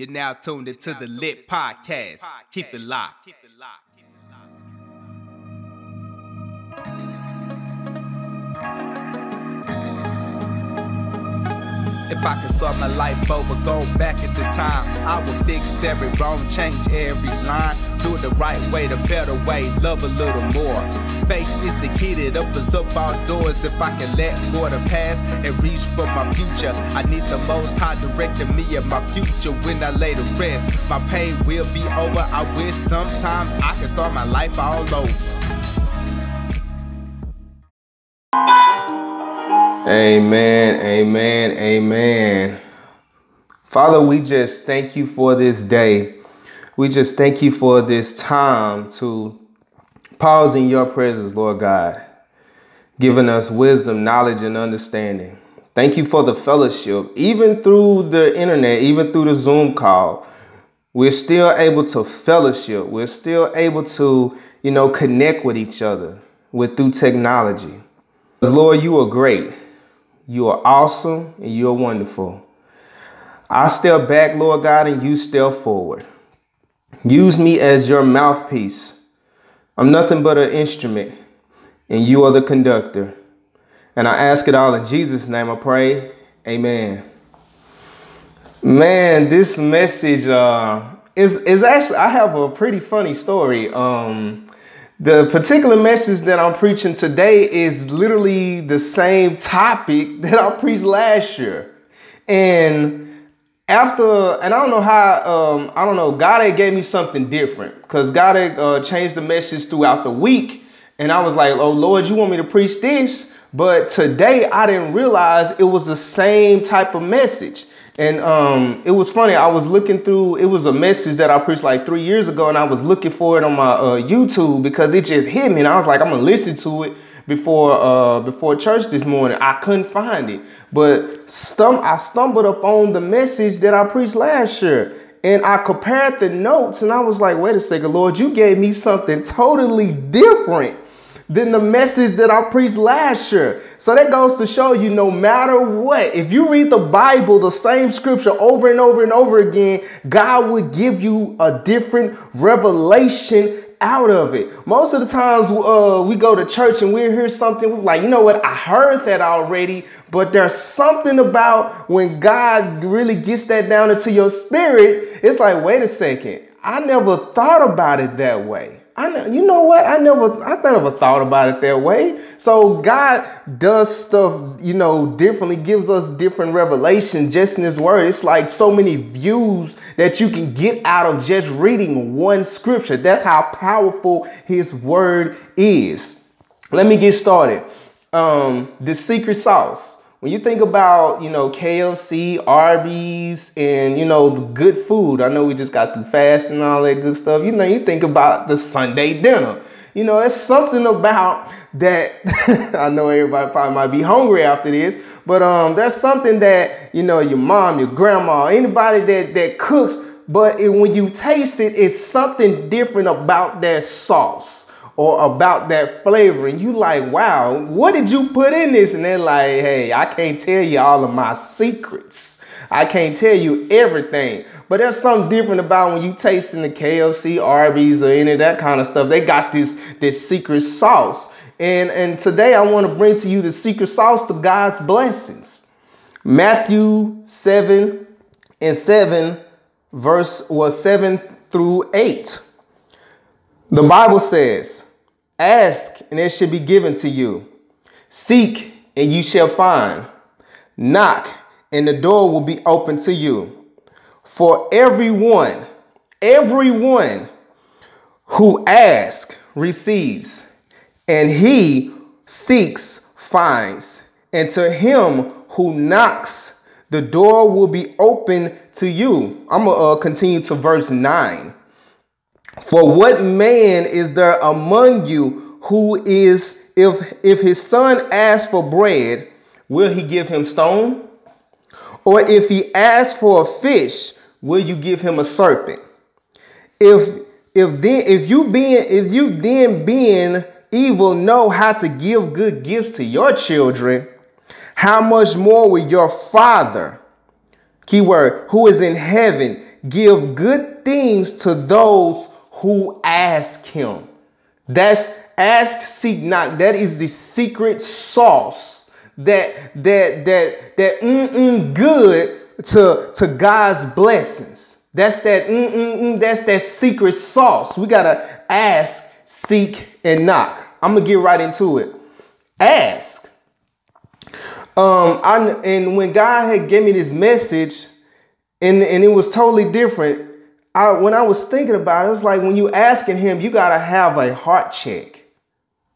You're now tuned into the Lit Podcast. Keep it locked. If I could start my life over, go back into time, I would fix every wrong, change every line, do it the right way, the better way, love a little more. Faith is the key that opens up all doors. If I can let go of the past and reach for my future, I need the most high directing me in my future when I lay to rest. My pain will be over. I wish sometimes I could start my life all over. Amen, amen, amen. Father, we just thank you for this day. We just thank you for this time to pause in your presence, Lord God, giving us wisdom, knowledge, and understanding. Thank you for the fellowship. Even through the internet, even through the Zoom call, we're still able to fellowship. We're still able to, you know, connect with each other with through technology. Lord, you are great. You are awesome and you are wonderful. I step back, Lord God, and you step forward. Use me as your mouthpiece. I'm nothing but an instrument, and you are the conductor. And I ask it all in Jesus' name, I pray. Amen. Man, this message uh, is, is actually, I have a pretty funny story. Um, the particular message that I'm preaching today is literally the same topic that I preached last year. And after, and I don't know how, um, I don't know, God had gave me something different because God had uh, changed the message throughout the week. And I was like, oh Lord, you want me to preach this? But today I didn't realize it was the same type of message. And um, it was funny. I was looking through. It was a message that I preached like three years ago, and I was looking for it on my uh, YouTube because it just hit me. And I was like, I'm gonna listen to it before uh, before church this morning. I couldn't find it, but stum- I stumbled upon the message that I preached last year. And I compared the notes, and I was like, "Wait a second, Lord, you gave me something totally different." Than the message that I preached last year. So that goes to show you no matter what, if you read the Bible, the same scripture over and over and over again, God would give you a different revelation out of it. Most of the times uh, we go to church and we hear something like, you know what, I heard that already, but there's something about when God really gets that down into your spirit, it's like, wait a second, I never thought about it that way. I you know what? I never I never thought about it that way. So God does stuff, you know, differently, gives us different revelation just in his word. It's like so many views that you can get out of just reading one scripture. That's how powerful his word is. Let me get started. Um, the secret sauce when you think about, you know, KFC, Arby's, and, you know, the good food, I know we just got through fast and all that good stuff. You know, you think about the Sunday dinner. You know, it's something about that. I know everybody probably might be hungry after this, but um, there's something that, you know, your mom, your grandma, anybody that, that cooks, but it, when you taste it, it's something different about that sauce or about that flavor and you like, wow, what did you put in this? And they're like, hey, I can't tell you all of my secrets. I can't tell you everything. But there's something different about when you tasting the KFC, Arby's, or any of that kind of stuff. They got this, this secret sauce. And, and today I want to bring to you the secret sauce to God's blessings. Matthew 7 and 7, verse was 7 through 8. The Bible says, Ask, and it shall be given to you. Seek, and you shall find. Knock, and the door will be open to you. For everyone, everyone who asks receives, and he seeks finds. And to him who knocks, the door will be open to you. I'm going to uh, continue to verse 9. For what man is there among you who is, if, if his son asks for bread, will he give him stone? Or if he asks for a fish, will you give him a serpent? If if then if you being if you then being evil know how to give good gifts to your children, how much more will your father, keyword, who is in heaven, give good things to those who ask him. That's ask, seek, knock. That is the secret sauce that that that that mm-mm good to to God's blessings. That's that mm-mm-mm, that's that secret sauce. We gotta ask, seek, and knock. I'm gonna get right into it. Ask. Um, I and when God had gave me this message, and and it was totally different. I when I was thinking about it, it's like when you asking Him, you gotta have a heart check.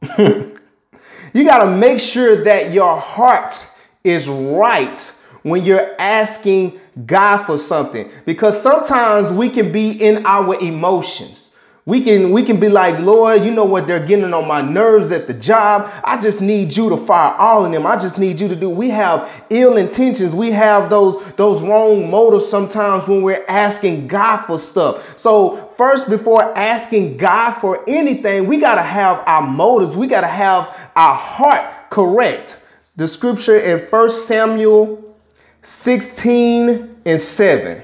you gotta make sure that your heart is right when you're asking God for something, because sometimes we can be in our emotions. We can we can be like, Lord, you know what? They're getting on my nerves at the job. I just need you to fire all of them. I just need you to do. We have ill intentions. We have those those wrong motives sometimes when we're asking God for stuff. So first, before asking God for anything, we gotta have our motives. We gotta have our heart correct. The scripture in 1 Samuel 16 and 7.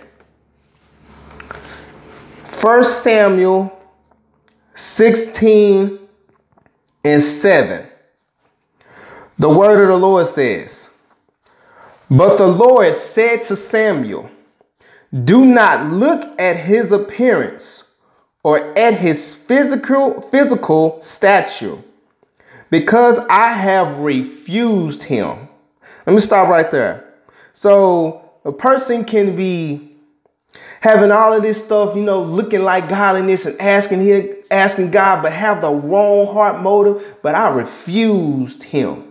1 Samuel 16 and 7. The word of the Lord says, But the Lord said to Samuel, Do not look at his appearance or at his physical physical stature, because I have refused him. Let me stop right there. So a person can be having all of this stuff, you know, looking like godliness and asking him, asking God, but have the wrong heart motive. But I refused him.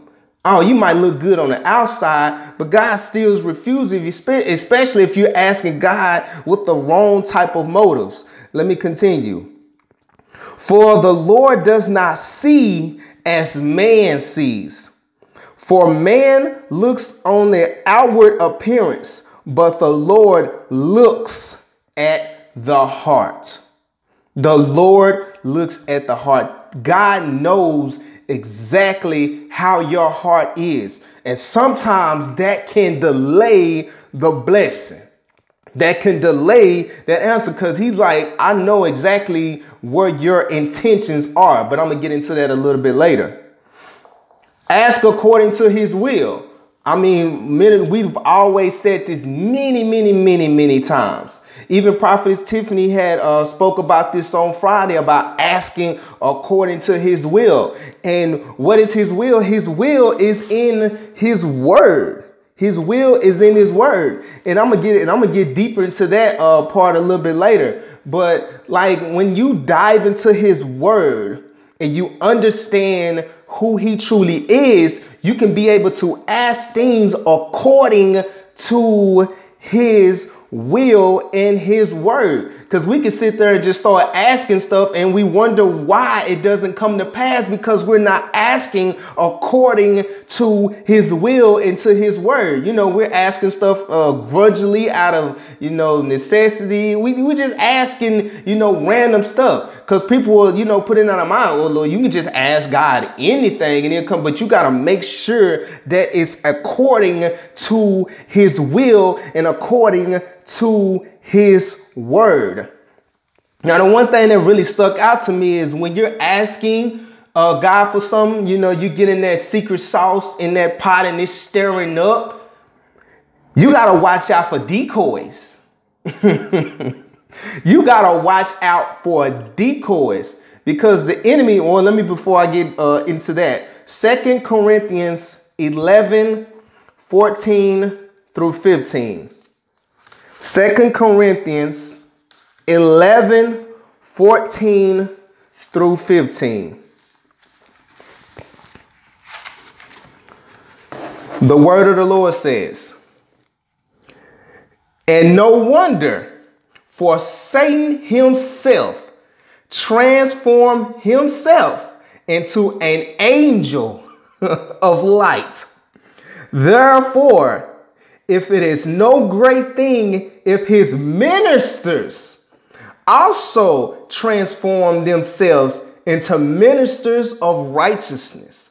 Oh, you might look good on the outside, but God still refuses you, especially if you're asking God with the wrong type of motives. Let me continue. For the Lord does not see as man sees. For man looks on the outward appearance, but the Lord looks at the heart. The Lord looks at the heart. God knows exactly how your heart is. And sometimes that can delay the blessing. That can delay that answer because he's like, I know exactly where your intentions are, but I'm going to get into that a little bit later. Ask according to his will. I mean, we've always said this many, many, many, many times. Even Prophetess Tiffany had uh, spoke about this on Friday about asking according to his will. And what is his will? His will is in his word. His will is in his word. And I'm gonna get it, and I'm gonna get deeper into that uh, part a little bit later. But like when you dive into his word and you understand who he truly is, you can be able to ask things according to his will in his word. Because we can sit there and just start asking stuff and we wonder why it doesn't come to pass because we're not asking according to his will and to his word. You know, we're asking stuff uh, grudgingly out of, you know, necessity. We, we're just asking, you know, random stuff. Because people will, you know, put it on their mind, well, Lord, you can just ask God anything and it'll come, but you got to make sure that it's according to his will and according to his word. Now, the one thing that really stuck out to me is when you're asking uh, God for something, you know, you get in that secret sauce in that pot and it's stirring up. You got to watch out for decoys. you got to watch out for decoys because the enemy, or let me before I get uh, into that, Second Corinthians 11, 14 through 15. Second Corinthians 11, 14 through 15. The word of the Lord says, And no wonder, for Satan himself transformed himself into an angel of light. Therefore, if it is no great thing if his ministers also transform themselves into ministers of righteousness.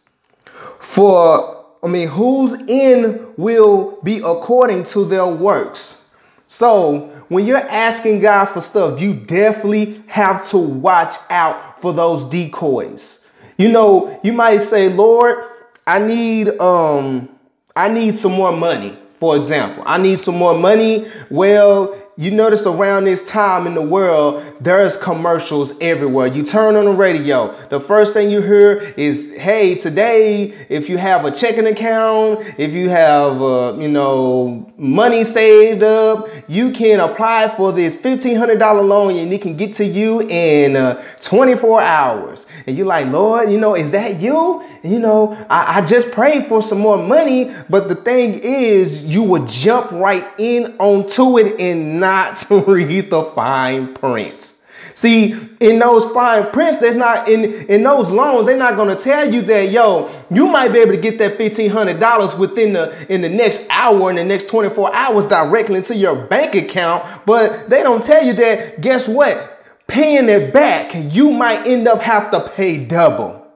For, I mean, whose end will be according to their works. So when you're asking God for stuff, you definitely have to watch out for those decoys. You know, you might say, Lord, I need um I need some more money. For example, I need some more money. Well, you notice around this time in the world, there's commercials everywhere. You turn on the radio, the first thing you hear is, hey, today, if you have a checking account, if you have, uh, you know, money saved up, you can apply for this $1,500 loan and it can get to you in uh, 24 hours. And you're like, Lord, you know, is that you? you know, I, I, just prayed for some more money, but the thing is, you would jump right in onto it and not read the fine print. See, in those fine prints, there's not in in those loans, they're not gonna tell you that, yo, you might be able to get that fifteen hundred dollars within the in the next hour, in the next 24 hours directly into your bank account. But they don't tell you that, guess what? Paying it back, you might end up have to pay double.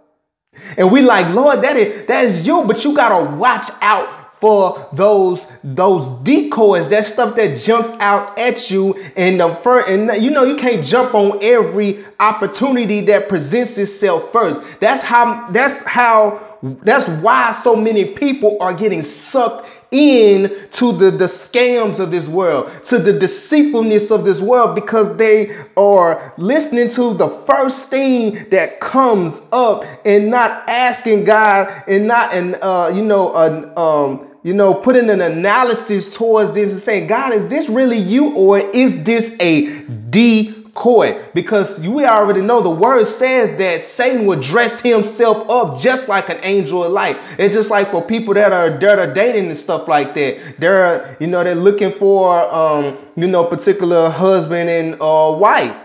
And we like, Lord, that is that is you, but you gotta watch out for those those decoys, that stuff that jumps out at you. And the first, and you know, you can't jump on every opportunity that presents itself first. That's how that's how that's why so many people are getting sucked in to the, the scams of this world, to the deceitfulness of this world, because they are listening to the first thing that comes up and not asking God and not, and, uh, you know, uh, um, you know, putting an analysis towards this and saying, God, is this really you or is this a decoy? because we already know the word says that Satan would dress himself up just like an angel of light. It's just like for people that are that are dating and stuff like that. They're you know they're looking for um you know particular husband and uh, wife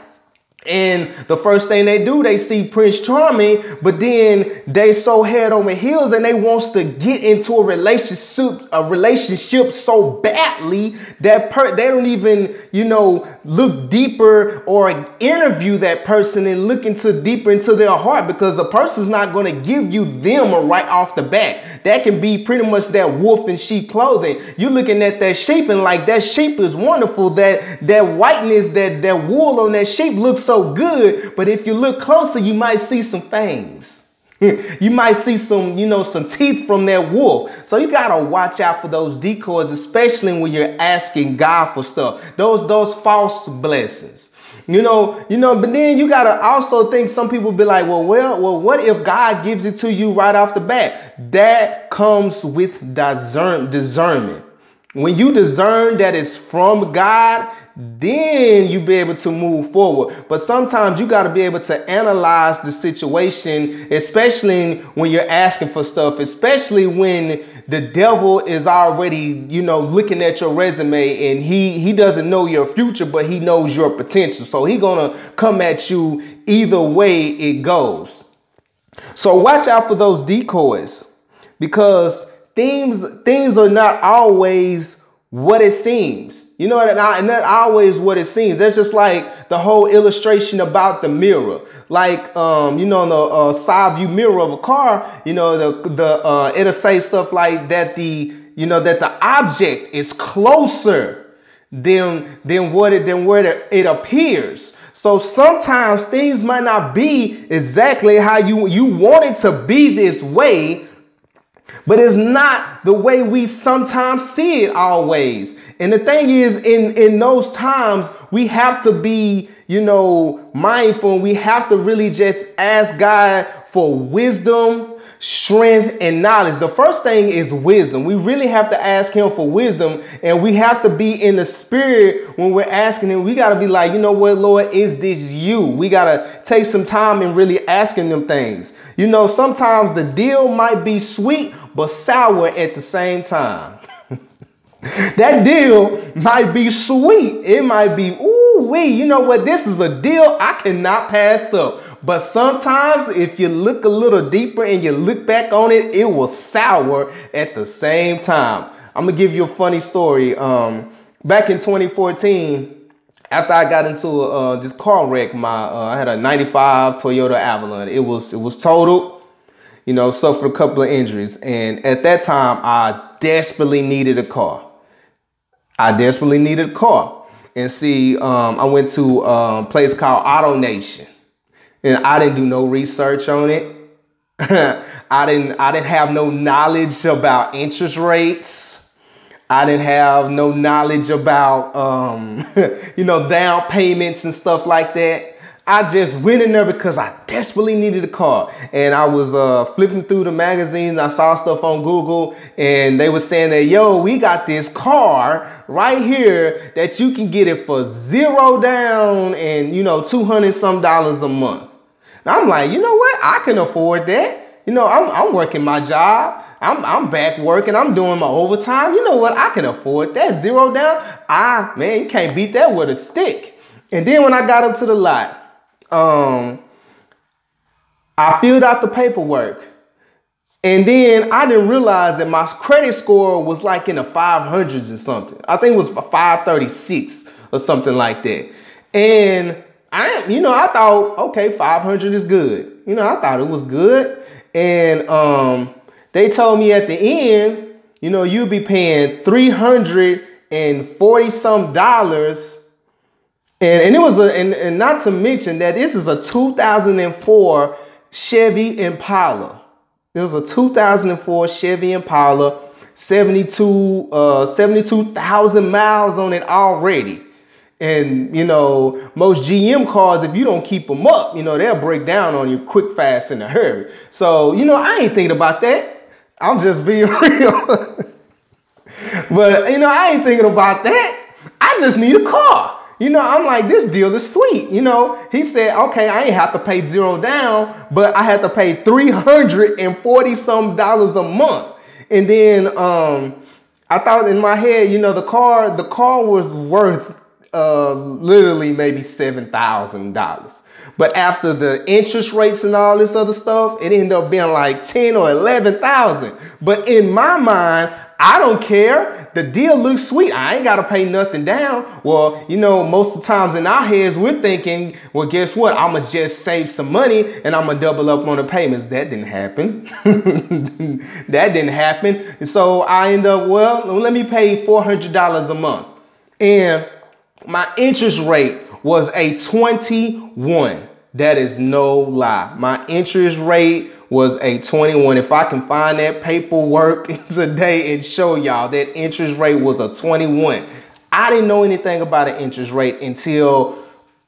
and the first thing they do, they see Prince Charming, but then they so head over heels and they wants to get into a relationship, a relationship so badly that per- they don't even, you know, look deeper or interview that person and look into deeper into their heart because the person's not going to give you them right off the bat. That can be pretty much that wolf in sheep clothing. You're looking at that sheep and like that sheep is wonderful. That that whiteness, that that wool on that sheep looks so good. But if you look closer, you might see some fangs. you might see some, you know, some teeth from that wolf. So you gotta watch out for those decoys, especially when you're asking God for stuff. Those those false blessings. You know, you know, but then you gotta also think some people be like, well, well, well, what if God gives it to you right off the bat? That comes with discern discernment. When you discern that it's from God, then you be able to move forward. But sometimes you got to be able to analyze the situation, especially when you're asking for stuff, especially when the devil is already, you know, looking at your resume and he he doesn't know your future, but he knows your potential. So he going to come at you either way it goes. So watch out for those decoys because things things are not always what it seems. You know, and, I, that always what it seems. That's just like the whole illustration about the mirror. Like, um, you know, in the uh, side view mirror of a car, you know, the the uh, it'll say stuff like that. The you know that the object is closer than than what it than where it appears. So sometimes things might not be exactly how you you want it to be this way, but it's not the way we sometimes see it always. And the thing is, in, in those times, we have to be, you know, mindful and we have to really just ask God for wisdom, strength, and knowledge. The first thing is wisdom. We really have to ask Him for wisdom, and we have to be in the spirit when we're asking Him. We got to be like, you know what, Lord, is this you? We got to take some time and really asking them things. You know, sometimes the deal might be sweet, but sour at the same time. that deal might be sweet. It might be, ooh, wee, you know what? This is a deal I cannot pass up. But sometimes if you look a little deeper and you look back on it, it will sour at the same time. I'm gonna give you a funny story. Um, back in 2014, after I got into uh, this car wreck, my uh, I had a 95 Toyota Avalon. It was it was totaled, you know, suffered a couple of injuries, and at that time I desperately needed a car. I desperately needed a car. And see, um, I went to a place called AutoNation. And I didn't do no research on it. I didn't I didn't have no knowledge about interest rates. I didn't have no knowledge about um, you know down payments and stuff like that. I just went in there because I desperately needed a car. And I was uh, flipping through the magazines. I saw stuff on Google and they were saying that, yo, we got this car right here that you can get it for zero down and, you know, 200 some dollars a month. I'm like, you know what? I can afford that. You know, I'm, I'm working my job. I'm, I'm back working. I'm doing my overtime. You know what? I can afford that. Zero down. I, man, you can't beat that with a stick. And then when I got up to the lot, um, I filled out the paperwork. And then I didn't realize that my credit score was like in the 500s or something. I think it was 536 or something like that. And I, you know, I thought, okay, 500 is good. You know, I thought it was good. And um, they told me at the end, you know, you'd be paying 340 some dollars and, and it was a, and, and not to mention that this is a 2004 Chevy Impala. It was a 2004 Chevy Impala, 72, uh, 72,000 miles on it already. And, you know, most GM cars, if you don't keep them up, you know, they'll break down on you quick, fast, in a hurry. So, you know, I ain't thinking about that. I'm just being real. but, you know, I ain't thinking about that. I just need a car. You know, I'm like, this deal is sweet. You know, he said, okay, I ain't have to pay zero down, but I had to pay 340 some dollars a month. And then um, I thought in my head, you know, the car, the car was worth uh, literally maybe $7,000. But after the interest rates and all this other stuff, it ended up being like 10 or 11,000. But in my mind, I don't care. The deal looks sweet. I ain't got to pay nothing down. Well, you know, most of the times in our heads, we're thinking, well, guess what? I'm going to just save some money and I'm going to double up on the payments. That didn't happen. that didn't happen. So I end up, well, let me pay $400 a month. And my interest rate was a 21. That is no lie. My interest rate was a 21. If I can find that paperwork today and show y'all that interest rate was a 21. I didn't know anything about an interest rate until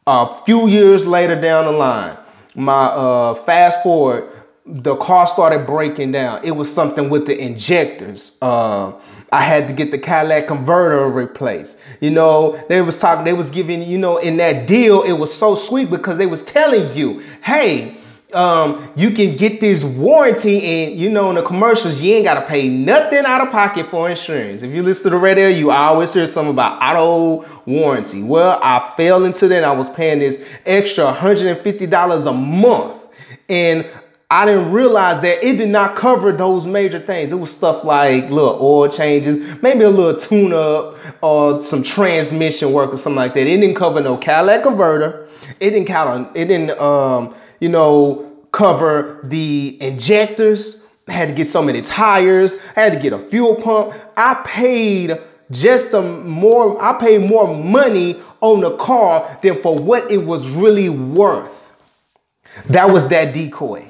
a few years later down the line. My uh, fast forward, the car started breaking down. It was something with the injectors. Uh, I had to get the Cadillac converter replaced. You know, they was talking, they was giving, you know, in that deal, it was so sweet because they was telling you, hey, um, you can get this warranty and you know in the commercials you ain't gotta pay nothing out of pocket for insurance. If you listen to the radio, you always hear something about auto warranty. Well, I fell into that. I was paying this extra $150 a month. And I didn't realize that it did not cover those major things. It was stuff like little oil changes, maybe a little tune up or some transmission work or something like that. It didn't cover no Cadillac converter. It didn't count it didn't um you know, cover the injectors. I had to get so many tires. I had to get a fuel pump. I paid just a more, I paid more money on the car than for what it was really worth. That was that decoy.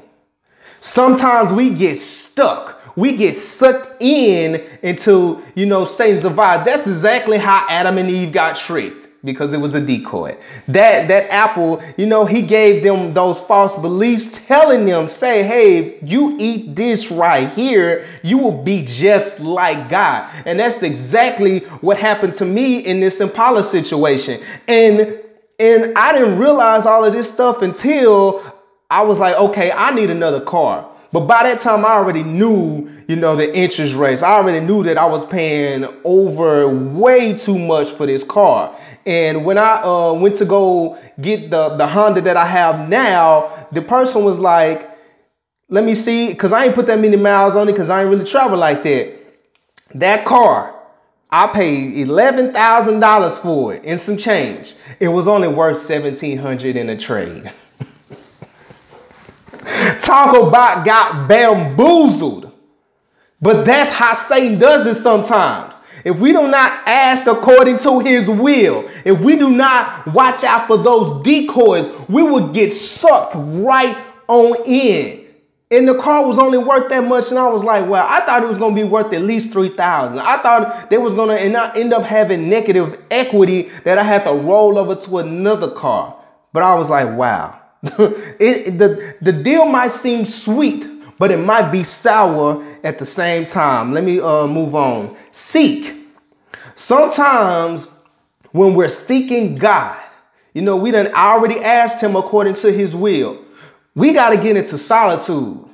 Sometimes we get stuck. We get sucked in into, you know, Satan's device. That's exactly how Adam and Eve got tricked because it was a decoy. That that apple, you know, he gave them those false beliefs, telling them, say, hey, you eat this right here, you will be just like God. And that's exactly what happened to me in this Impala situation. And and I didn't realize all of this stuff until I was like, okay, I need another car. But by that time, I already knew, you know, the interest rates. I already knew that I was paying over way too much for this car. And when I uh, went to go get the, the Honda that I have now, the person was like, let me see, because I ain't put that many miles on it because I ain't really travel like that. That car, I paid $11,000 for it and some change. It was only worth 1700 in a trade. Talk about got bamboozled. But that's how Satan does it sometimes. if we do not ask according to his will, if we do not watch out for those decoys, we will get sucked right on in. And the car was only worth that much, and I was like, well, I thought it was gonna be worth at least three thousand. I thought they was gonna end up having negative equity that I had to roll over to another car. But I was like, wow, it, the the deal might seem sweet, but it might be sour at the same time. Let me uh, move on. Seek. Sometimes when we're seeking God, you know, we done already asked Him according to His will we got to get into solitude.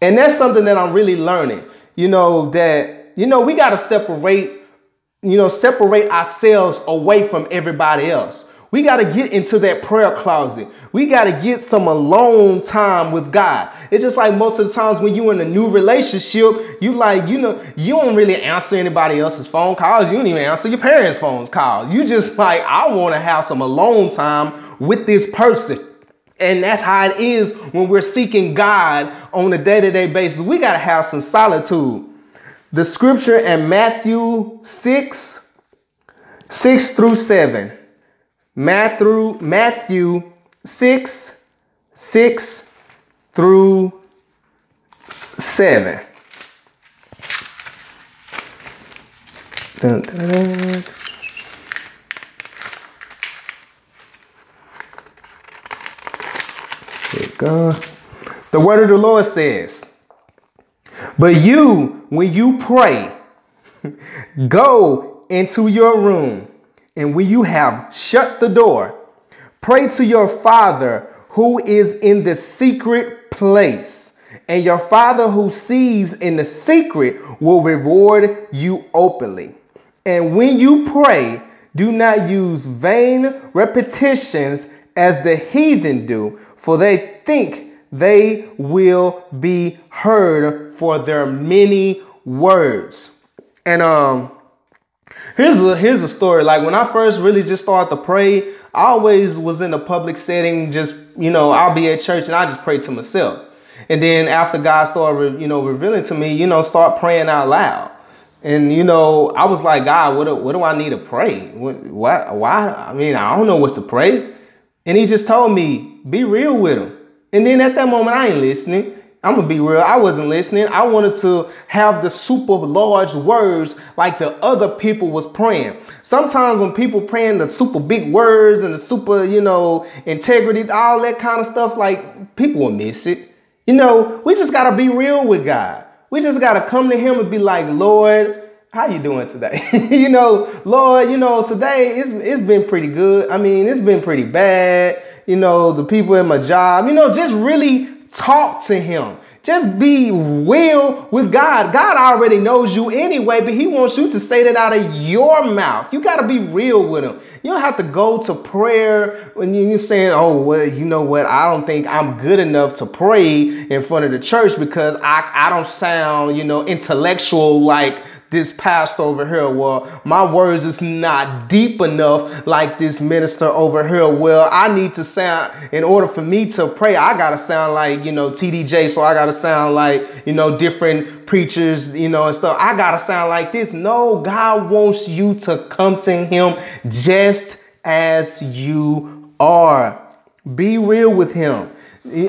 And that's something that I'm really learning. You know, that, you know, we got to separate, you know, separate ourselves away from everybody else. We got to get into that prayer closet. We got to get some alone time with God. It's just like most of the times when you're in a new relationship, you like, you know, you don't really answer anybody else's phone calls. You don't even answer your parents' phones calls. You just like, I want to have some alone time with this person. And that's how it is when we're seeking God on a day to day basis. We got to have some solitude. The scripture in Matthew 6, 6 through 7. Matthew, Matthew 6, 6 through 7. Dun, dun, dun. God. The word of the Lord says, But you, when you pray, go into your room, and when you have shut the door, pray to your Father who is in the secret place. And your Father who sees in the secret will reward you openly. And when you pray, do not use vain repetitions as the heathen do, for they think they will be heard for their many words. And um here's a here's a story. Like when I first really just started to pray, I always was in a public setting, just you know, I'll be at church and I just pray to myself. And then after God started, you know, revealing to me, you know, start praying out loud. And you know, I was like, God, what do, what do I need to pray? What, why? Why? I mean, I don't know what to pray. And He just told me, be real with Him. And then at that moment, I ain't listening. I'm gonna be real. I wasn't listening. I wanted to have the super large words like the other people was praying. Sometimes when people praying the super big words and the super, you know, integrity, all that kind of stuff, like people will miss it. You know, we just gotta be real with God. We just gotta come to Him and be like, Lord, how you doing today? you know, Lord, you know, today it's it's been pretty good. I mean, it's been pretty bad you know, the people at my job, you know, just really talk to him. Just be real with God. God already knows you anyway, but He wants you to say that out of your mouth. You got to be real with Him. You don't have to go to prayer when you're saying, oh, well, you know what? I don't think I'm good enough to pray in front of the church because I, I don't sound, you know, intellectual like this pastor over here. Well, my words is not deep enough like this minister over here. Well, I need to sound, in order for me to pray, I got to sound like, you know, TDJ. So I got to sound like, you know, different preachers, you know, and stuff. I got to sound like this. No, God wants you to come to Him just as you are. Be real with Him.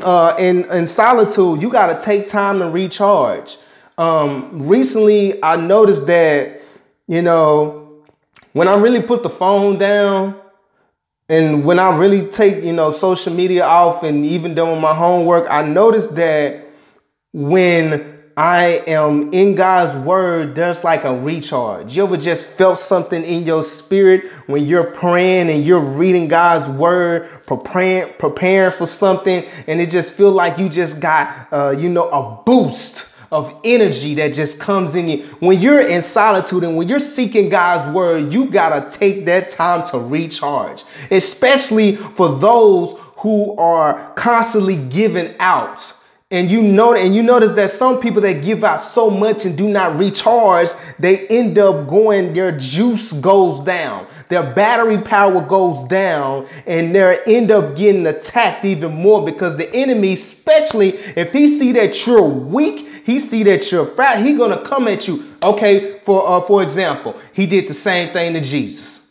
Uh, in, in solitude, you got to take time to recharge um, recently I noticed that, you know, when I really put the phone down and when I really take, you know, social media off and even doing my homework, I noticed that when I am in God's word, there's like a recharge. You ever just felt something in your spirit when you're praying and you're reading God's word, preparing, preparing for something, and it just feel like you just got, uh, you know, a boost of energy that just comes in you. When you're in solitude and when you're seeking God's word, you got to take that time to recharge, especially for those who are constantly giving out. And you know, and you notice that some people that give out so much and do not recharge, they end up going, their juice goes down, their battery power goes down, and they end up getting attacked even more because the enemy, especially if he see that you're weak, he see that you're fat, he gonna come at you Okay, for uh, for example, he did the same thing to Jesus.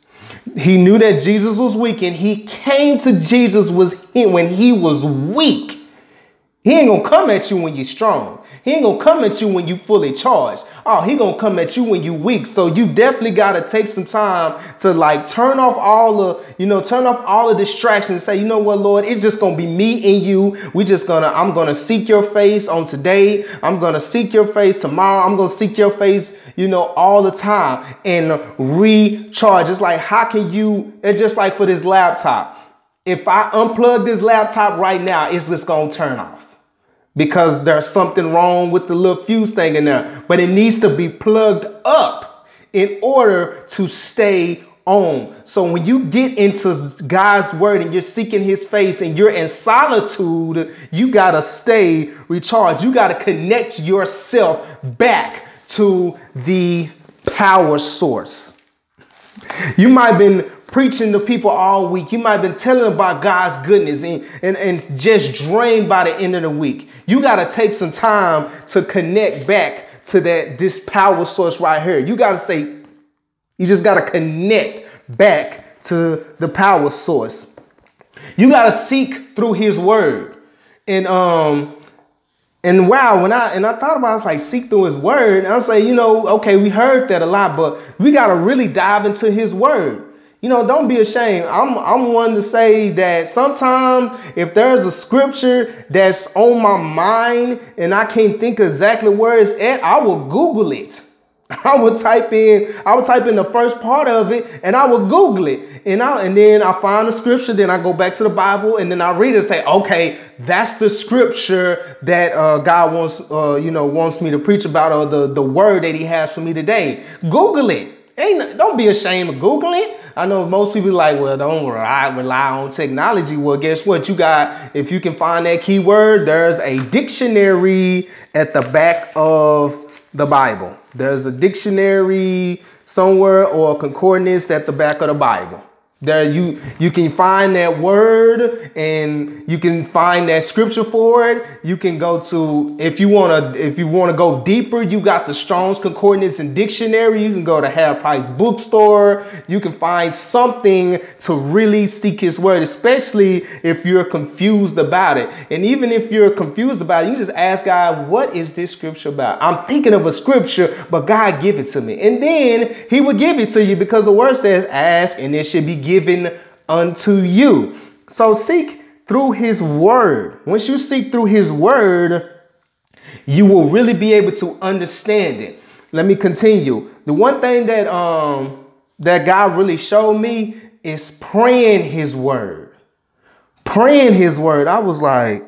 He knew that Jesus was weak, and he came to Jesus was when he was weak. He ain't gonna come at you when you're strong. He ain't gonna come at you when you fully charged. Oh, he gonna come at you when you weak. So you definitely gotta take some time to like turn off all the, you know, turn off all the distractions and say, you know what, Lord, it's just gonna be me and you. We just gonna, I'm gonna seek your face on today. I'm gonna seek your face tomorrow. I'm gonna seek your face, you know, all the time and recharge. It's like, how can you, it's just like for this laptop. If I unplug this laptop right now, it's just gonna turn off because there's something wrong with the little fuse thing in there. But it needs to be plugged up in order to stay on. So when you get into God's word and you're seeking his face and you're in solitude, you got to stay recharged. You got to connect yourself back to the power source. You might have been preaching to people all week. You might have been telling about God's goodness and, and, and just drained by the end of the week. You got to take some time to connect back to that this power source right here. You got to say, you just got to connect back to the power source. You got to seek through his word. And um and wow, when I and I thought about it, I was like seek through his word. I was like, you know, okay, we heard that a lot, but we got to really dive into his word you know, don't be ashamed. I'm I'm one to say that sometimes if there's a scripture that's on my mind and I can't think exactly where it's at, I will Google it. I would type in, I would type in the first part of it and I would Google it. And I and then I find the scripture, then I go back to the Bible and then I read it and say, okay, that's the scripture that uh, God wants, uh, you know, wants me to preach about or the, the word that he has for me today. Google it. Ain't don't be ashamed of Googling. I know most people like, well, don't rely, rely on technology. Well, guess what? You got, if you can find that keyword, there's a dictionary at the back of the Bible. There's a dictionary somewhere or a concordance at the back of the Bible. There you you can find that word and you can find that scripture for it. You can go to if you want to if you want to go deeper, you got the Strong's Concordance and Dictionary. You can go to Half Price Bookstore. You can find something to really seek his word, especially if you're confused about it. And even if you're confused about it, you just ask God, "What is this scripture about?" I'm thinking of a scripture, but God give it to me. And then he will give it to you because the word says, "Ask and it should be given." Given unto you. So seek through his word. Once you seek through his word, you will really be able to understand it. Let me continue. The one thing that um that God really showed me is praying his word. Praying his word. I was like,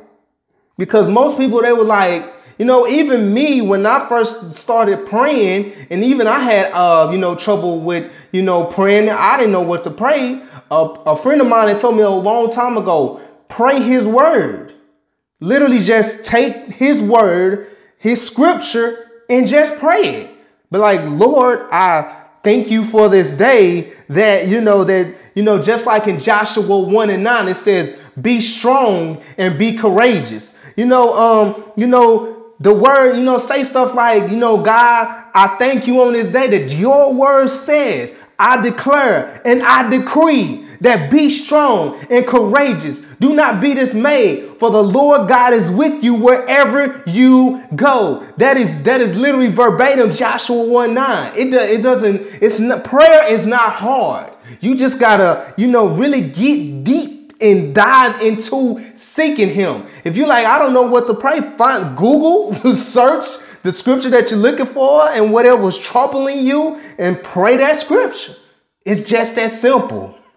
because most people they were like, you know, even me, when I first started praying, and even I had, uh, you know, trouble with, you know, praying. I didn't know what to pray. A, a friend of mine had told me a long time ago, pray his word. Literally just take his word, his scripture, and just pray it. But like, Lord, I thank you for this day that, you know, that, you know, just like in Joshua 1 and 9, it says, be strong and be courageous. You know, um, you know, the word, you know, say stuff like, you know, God, I thank you on this day that your word says, I declare and I decree that be strong and courageous. Do not be dismayed, for the Lord God is with you wherever you go. That is that is literally verbatim Joshua 1 9. It, do, it doesn't, it's not prayer is not hard. You just gotta, you know, really get deep and dive into seeking him. If you're like, I don't know what to pray, find Google, search the scripture that you're looking for and whatever's troubling you and pray that scripture. It's just that simple.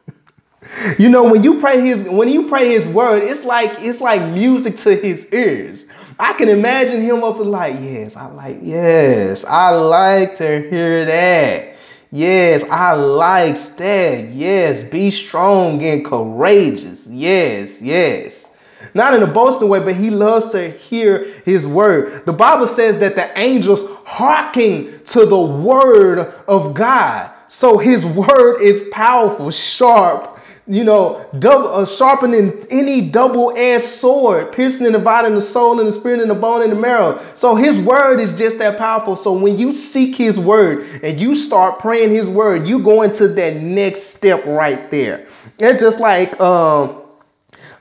You know, when you pray his when you pray his word, it's like it's like music to his ears. I can imagine him up and like, yes, I like, yes, I like to hear that. Yes, I like that. Yes, be strong and courageous. Yes, yes. Not in a boasting way, but he loves to hear his word. The Bible says that the angels hearken to the word of God. So his word is powerful, sharp you know, double, uh, sharpening any double-edged sword, piercing and dividing the soul and the spirit and the bone and the marrow. So his word is just that powerful. So when you seek his word and you start praying his word, you go into that next step right there. It's just like um,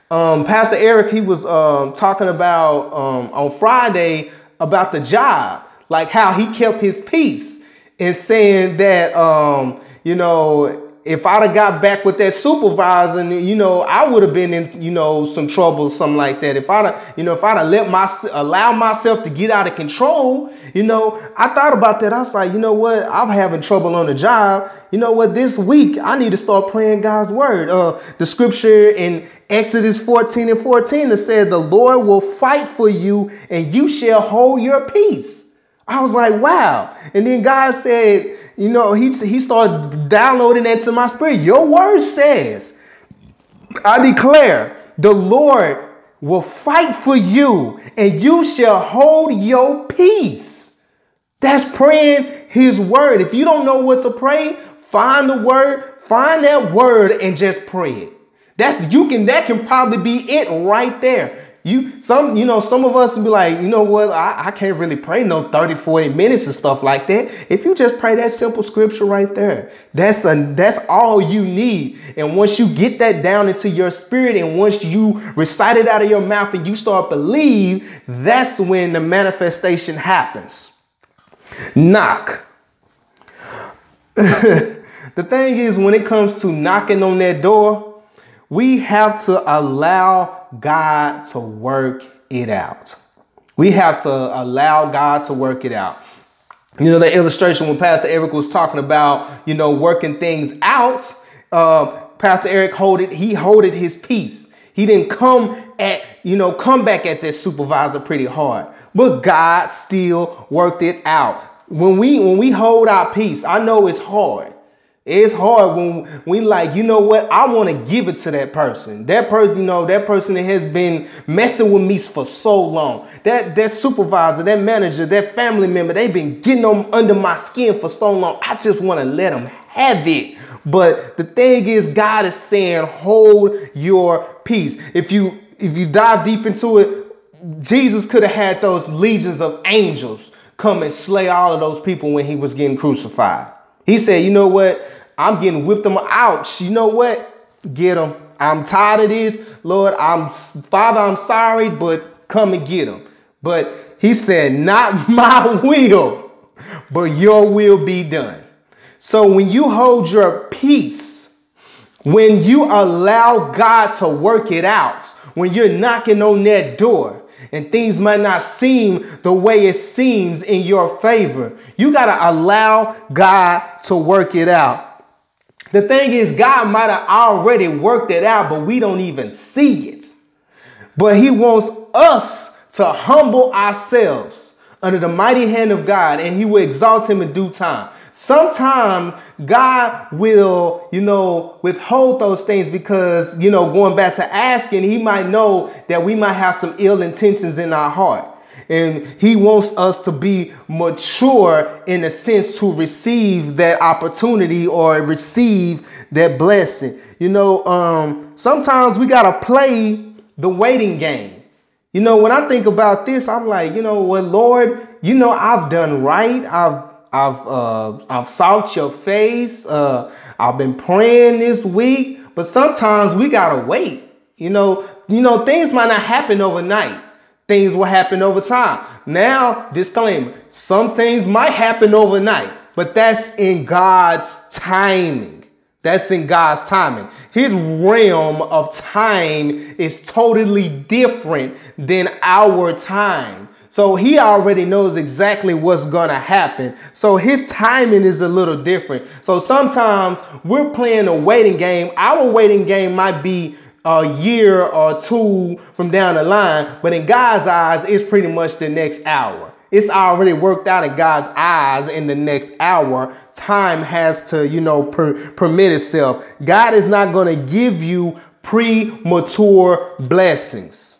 um, Pastor Eric, he was um, talking about um, on Friday about the job, like how he kept his peace and saying that, um, you know, if I'd have got back with that supervisor, and you know, I would have been in, you know, some trouble, something like that. If I'd, have, you know, if I'd have let my allow myself to get out of control, you know, I thought about that. I was like, you know what, I'm having trouble on the job. You know what, this week I need to start praying God's word. Uh, the scripture in Exodus 14 and 14 that said, the Lord will fight for you and you shall hold your peace. I was like, wow. And then God said, you know, he, he started downloading that to my spirit. Your word says, I declare, the Lord will fight for you and you shall hold your peace. That's praying his word. If you don't know what to pray, find the word, find that word and just pray it. That's you can that can probably be it right there. You some, you know, some of us be like, you know what, I, I can't really pray no 30, 40 minutes and stuff like that. If you just pray that simple scripture right there, that's a that's all you need. And once you get that down into your spirit, and once you recite it out of your mouth and you start believe, that's when the manifestation happens. Knock. the thing is, when it comes to knocking on that door, we have to allow God to work it out. We have to allow God to work it out. You know, the illustration when Pastor Eric was talking about, you know, working things out, uh, Pastor Eric holded, he holded his peace. He didn't come at, you know, come back at this supervisor pretty hard. But God still worked it out. When we when we hold our peace, I know it's hard. It's hard when we like, you know what? I want to give it to that person. That person, you know, that person that has been messing with me for so long. That that supervisor, that manager, that family member, they've been getting them under my skin for so long. I just want to let them have it. But the thing is, God is saying, hold your peace. If you if you dive deep into it, Jesus could have had those legions of angels come and slay all of those people when he was getting crucified. He said, you know what? I'm getting whipped them out. You know what? Get them. I'm tired of this. Lord, I'm Father, I'm sorry, but come and get them. But he said, not my will, but your will be done. So when you hold your peace, when you allow God to work it out, when you're knocking on that door, and things might not seem the way it seems in your favor. You got to allow God to work it out. The thing is, God might have already worked it out, but we don't even see it. But He wants us to humble ourselves under the mighty hand of God, and He will exalt Him in due time. Sometimes God will, you know, withhold those things because, you know, going back to asking, He might know that we might have some ill intentions in our heart. And he wants us to be mature in a sense to receive that opportunity or receive that blessing. You know, um, sometimes we got to play the waiting game. You know, when I think about this, I'm like, you know what, Lord, you know, I've done right. I've I've uh, I've sought your face. Uh, I've been praying this week, but sometimes we gotta wait. You know, you know, things might not happen overnight things will happen over time. Now, disclaimer some things might happen overnight, but that's in God's timing. That's in God's timing. His realm of time is totally different than our time. So he already knows exactly what's going to happen. So his timing is a little different. So sometimes we're playing a waiting game. Our waiting game might be a year or two from down the line, but in God's eyes, it's pretty much the next hour. It's already worked out in God's eyes in the next hour. Time has to, you know, per- permit itself. God is not going to give you premature blessings.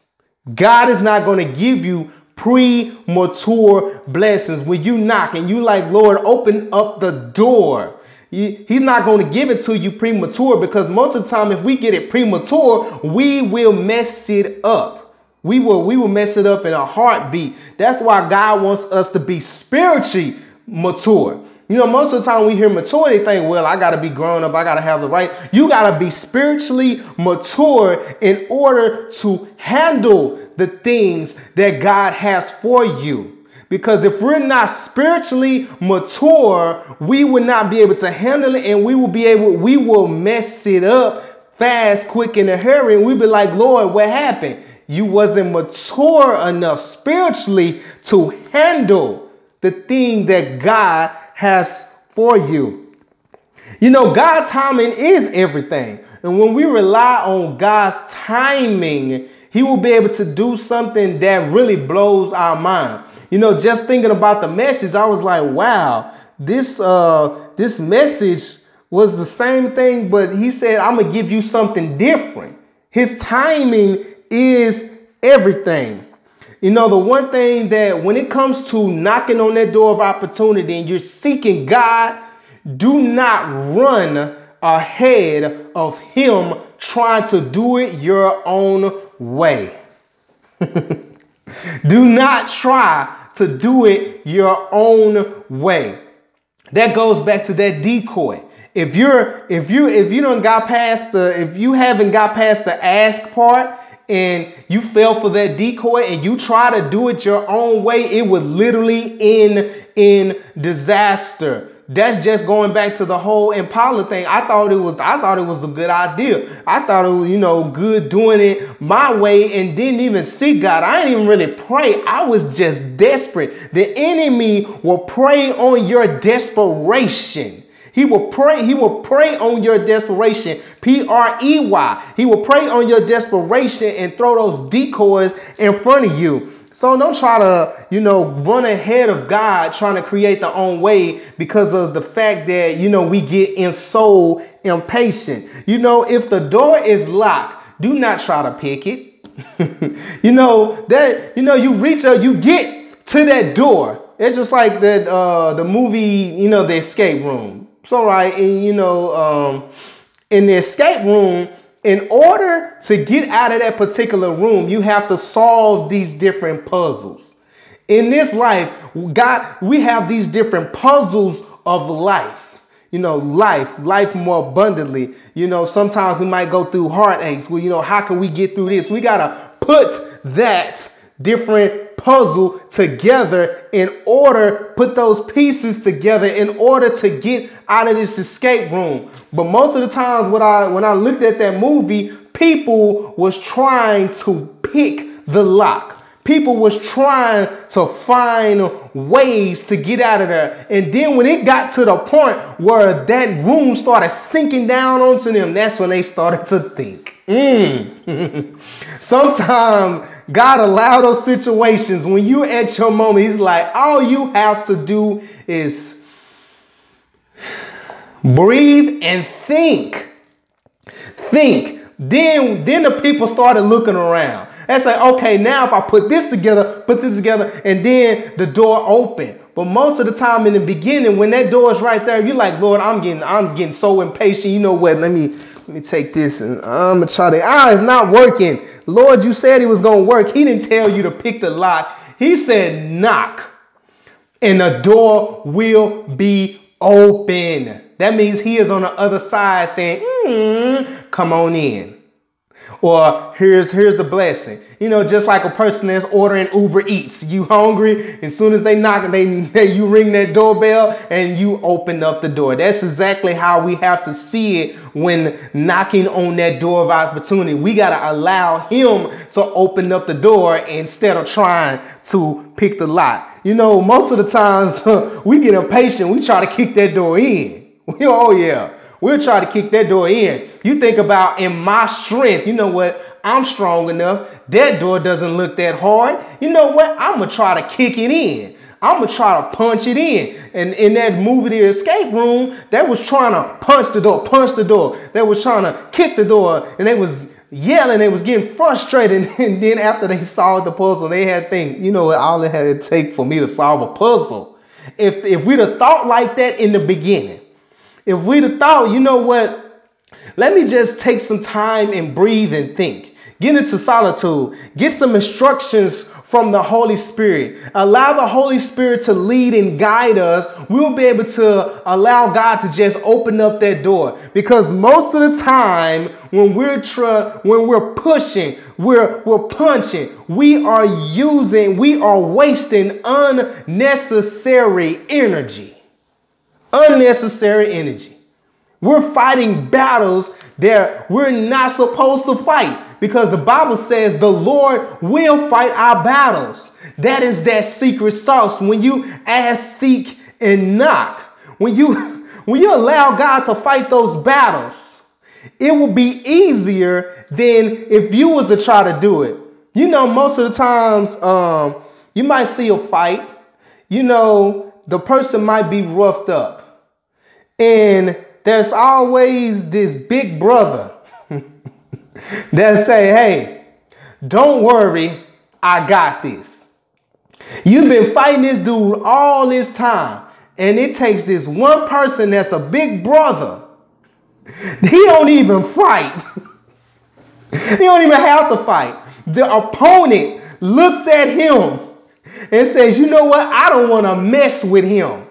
God is not going to give you premature blessings. When you knock and you like, Lord, open up the door He's not going to give it to you premature because most of the time, if we get it premature, we will mess it up. We will, we will mess it up in a heartbeat. That's why God wants us to be spiritually mature. You know, most of the time we hear maturity, they think, well, I got to be grown up. I got to have the right. You got to be spiritually mature in order to handle the things that God has for you. Because if we're not spiritually mature, we will not be able to handle it and we will be able, we will mess it up fast, quick, in a hurry. And we'll be like, Lord, what happened? You wasn't mature enough spiritually to handle the thing that God has for you. You know, God's timing is everything. And when we rely on God's timing, He will be able to do something that really blows our mind. You know, just thinking about the message, I was like, wow, this uh this message was the same thing, but he said, I'm gonna give you something different. His timing is everything. You know, the one thing that when it comes to knocking on that door of opportunity and you're seeking God, do not run ahead of Him trying to do it your own way. Do not try to do it your own way. That goes back to that decoy. If you're if you if you don't got past the if you haven't got past the ask part and you fell for that decoy and you try to do it your own way, it would literally end in disaster that's just going back to the whole Impala thing. I thought it was I thought it was a good idea. I thought it was, you know, good doing it my way and didn't even seek God. I didn't even really pray. I was just desperate. The enemy will prey on your desperation. He will pray, he will prey on your desperation. P-R-E-Y. He will prey on your desperation and throw those decoys in front of you. So don't try to, you know, run ahead of God trying to create their own way because of the fact that, you know, we get in so impatient. You know, if the door is locked, do not try to pick it. you know, that, you know, you reach out, you get to that door. It's just like that, uh, the movie, you know, the escape room. So, right, and, you know, um, in the escape room, in order to get out of that particular room, you have to solve these different puzzles. In this life, God, we have these different puzzles of life. You know, life, life more abundantly. You know, sometimes we might go through heartaches. Well, you know, how can we get through this? We got to put that different puzzle together in order, put those pieces together in order to get out of this escape room. But most of the times when I when I looked at that movie, people was trying to pick the lock. People was trying to find ways to get out of there. And then when it got to the point where that room started sinking down onto them, that's when they started to think. Mm. Sometimes God allow those situations when you're at your moment. He's like, all you have to do is breathe and think. Think. Then, then the people started looking around. And say, okay, now if I put this together, put this together, and then the door open. But most of the time in the beginning, when that door is right there, you're like, Lord, I'm getting, I'm getting so impatient. You know what? Let me let me take this and I'm gonna try to, ah, it's not working. Lord, you said it was gonna work. He didn't tell you to pick the lock. He said knock and the door will be open. That means he is on the other side saying, mm, come on in. Or here's here's the blessing. You know, just like a person that's ordering Uber Eats. You hungry? As soon as they knock, they, they you ring that doorbell and you open up the door. That's exactly how we have to see it when knocking on that door of opportunity. We gotta allow him to open up the door instead of trying to pick the lock. You know, most of the times we get impatient. We try to kick that door in. oh yeah. We'll try to kick that door in. You think about in my strength, you know what? I'm strong enough. That door doesn't look that hard. You know what? I'm going to try to kick it in. I'm to try to punch it in. And in that movie, The Escape Room, they was trying to punch the door, punch the door. They was trying to kick the door and they was yelling. They was getting frustrated. And then after they solved the puzzle, they had to think, you know what? All it had to take for me to solve a puzzle. If, if we'd have thought like that in the beginning, if we'd have thought, you know what? Let me just take some time and breathe and think. Get into solitude. Get some instructions from the Holy Spirit. Allow the Holy Spirit to lead and guide us. We'll be able to allow God to just open up that door. Because most of the time, when we're tr- when we're pushing, we're we're punching, we are using, we are wasting unnecessary energy. Unnecessary energy. We're fighting battles that we're not supposed to fight because the Bible says the Lord will fight our battles. That is that secret sauce. When you ask, seek, and knock, when you when you allow God to fight those battles, it will be easier than if you was to try to do it. You know, most of the times, um, you might see a fight. You know, the person might be roughed up, and there's always this big brother that say, hey, don't worry, I got this. You've been fighting this dude all this time, and it takes this one person that's a big brother. He don't even fight. he don't even have to fight. The opponent looks at him and says, you know what? I don't want to mess with him.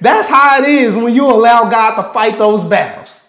That's how it is when you allow God to fight those battles.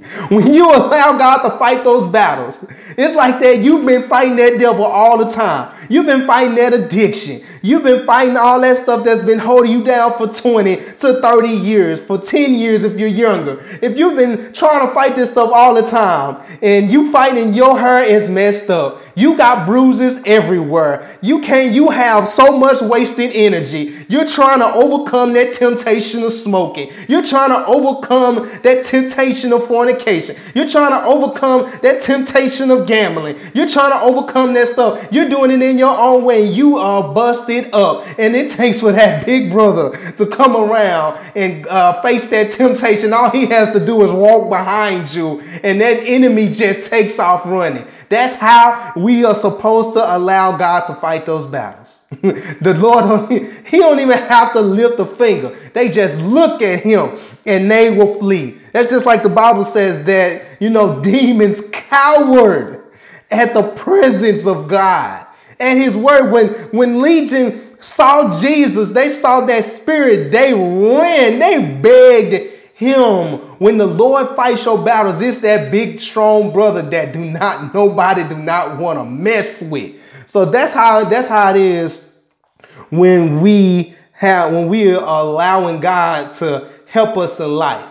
When you allow God to fight those battles, it's like that you've been fighting that devil all the time. You've been fighting that addiction. You've been fighting all that stuff that's been holding you down for 20 to 30 years, for 10 years if you're younger. If you've been trying to fight this stuff all the time and you fighting your hair is messed up, you got bruises everywhere. You can't, you have so much wasted energy. You're trying to overcome that temptation of smoking. You're trying to overcome that temptation of fornication. You're trying to overcome that temptation of gambling. You're trying to overcome that stuff. You're doing it in your own way. You are busted up. And it takes for that big brother to come around and uh, face that temptation. All he has to do is walk behind you, and that enemy just takes off running. That's how we are supposed to allow God to fight those battles. the Lord, He don't even have to lift a finger. They just look at Him and they will flee. That's just like the Bible says that, you know, demons cowered at the presence of God. And His word, when, when Legion saw Jesus, they saw that spirit, they ran, they begged him. When the Lord fights your battles, it's that big, strong brother that do not, nobody do not want to mess with. So that's how that's how it is when we have when we are allowing God to help us in life.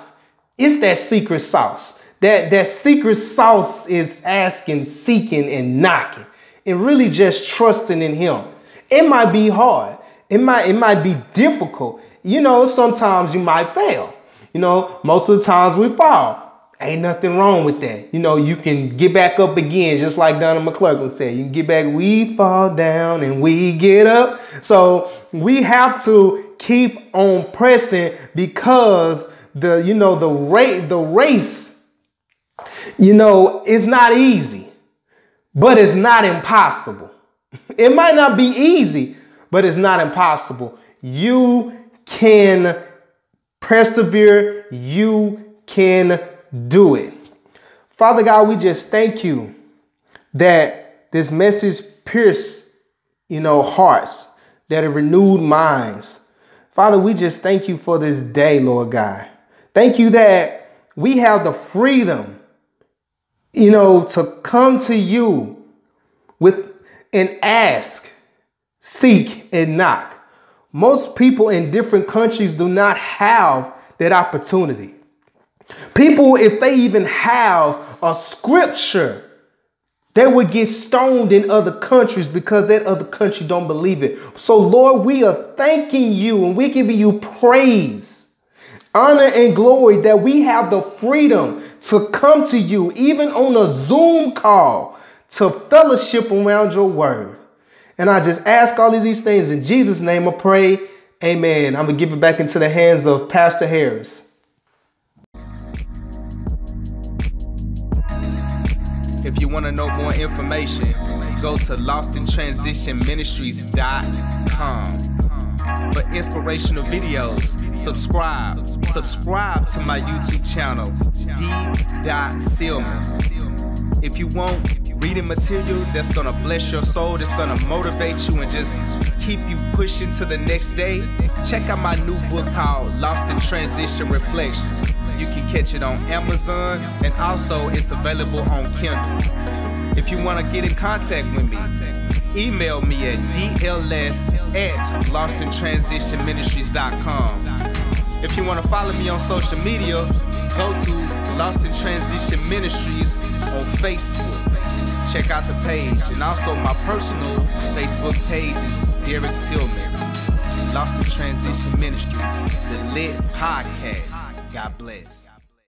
It's that secret sauce. That that secret sauce is asking, seeking, and knocking. And really just trusting in him. It might be hard. It might, it might be difficult. You know, sometimes you might fail. You know, most of the times we fall. Ain't nothing wrong with that. You know, you can get back up again, just like Donnie McClurkin said. You can get back, we fall down and we get up. So we have to keep on pressing because the, you know, the rate, the race, you know, is not easy, but it's not impossible. It might not be easy, but it's not impossible. You can persevere, you can do it. Father God, we just thank you that this message pierced, you know, hearts, that it renewed minds. Father, we just thank you for this day, Lord God. Thank you that we have the freedom, you know, to come to you with and ask, seek, and knock. Most people in different countries do not have that opportunity. People, if they even have a scripture, they would get stoned in other countries because that other country don't believe it. So, Lord, we are thanking you and we're giving you praise, honor, and glory that we have the freedom to come to you, even on a Zoom call, to fellowship around your word. And I just ask all of these things in Jesus' name I pray. Amen. I'm going to give it back into the hands of Pastor Harris. If you want to know more information, go to lostintransitionministries.com. for inspirational videos. Subscribe. Subscribe to my YouTube channel, D. Silmon. If you want reading material that's gonna bless your soul, that's gonna motivate you and just keep you pushing to the next day, check out my new book called Lost in Transition Reflections. You can catch it on Amazon and also it's available on Kindle. If you wanna get in contact with me, email me at dls at lostintransitionministries.com. If you want to follow me on social media, go to Lost in Transition Ministries on Facebook. Check out the page. And also my personal Facebook page is Derrick Silmon. Lost in Transition Ministries, the lit podcast. God bless.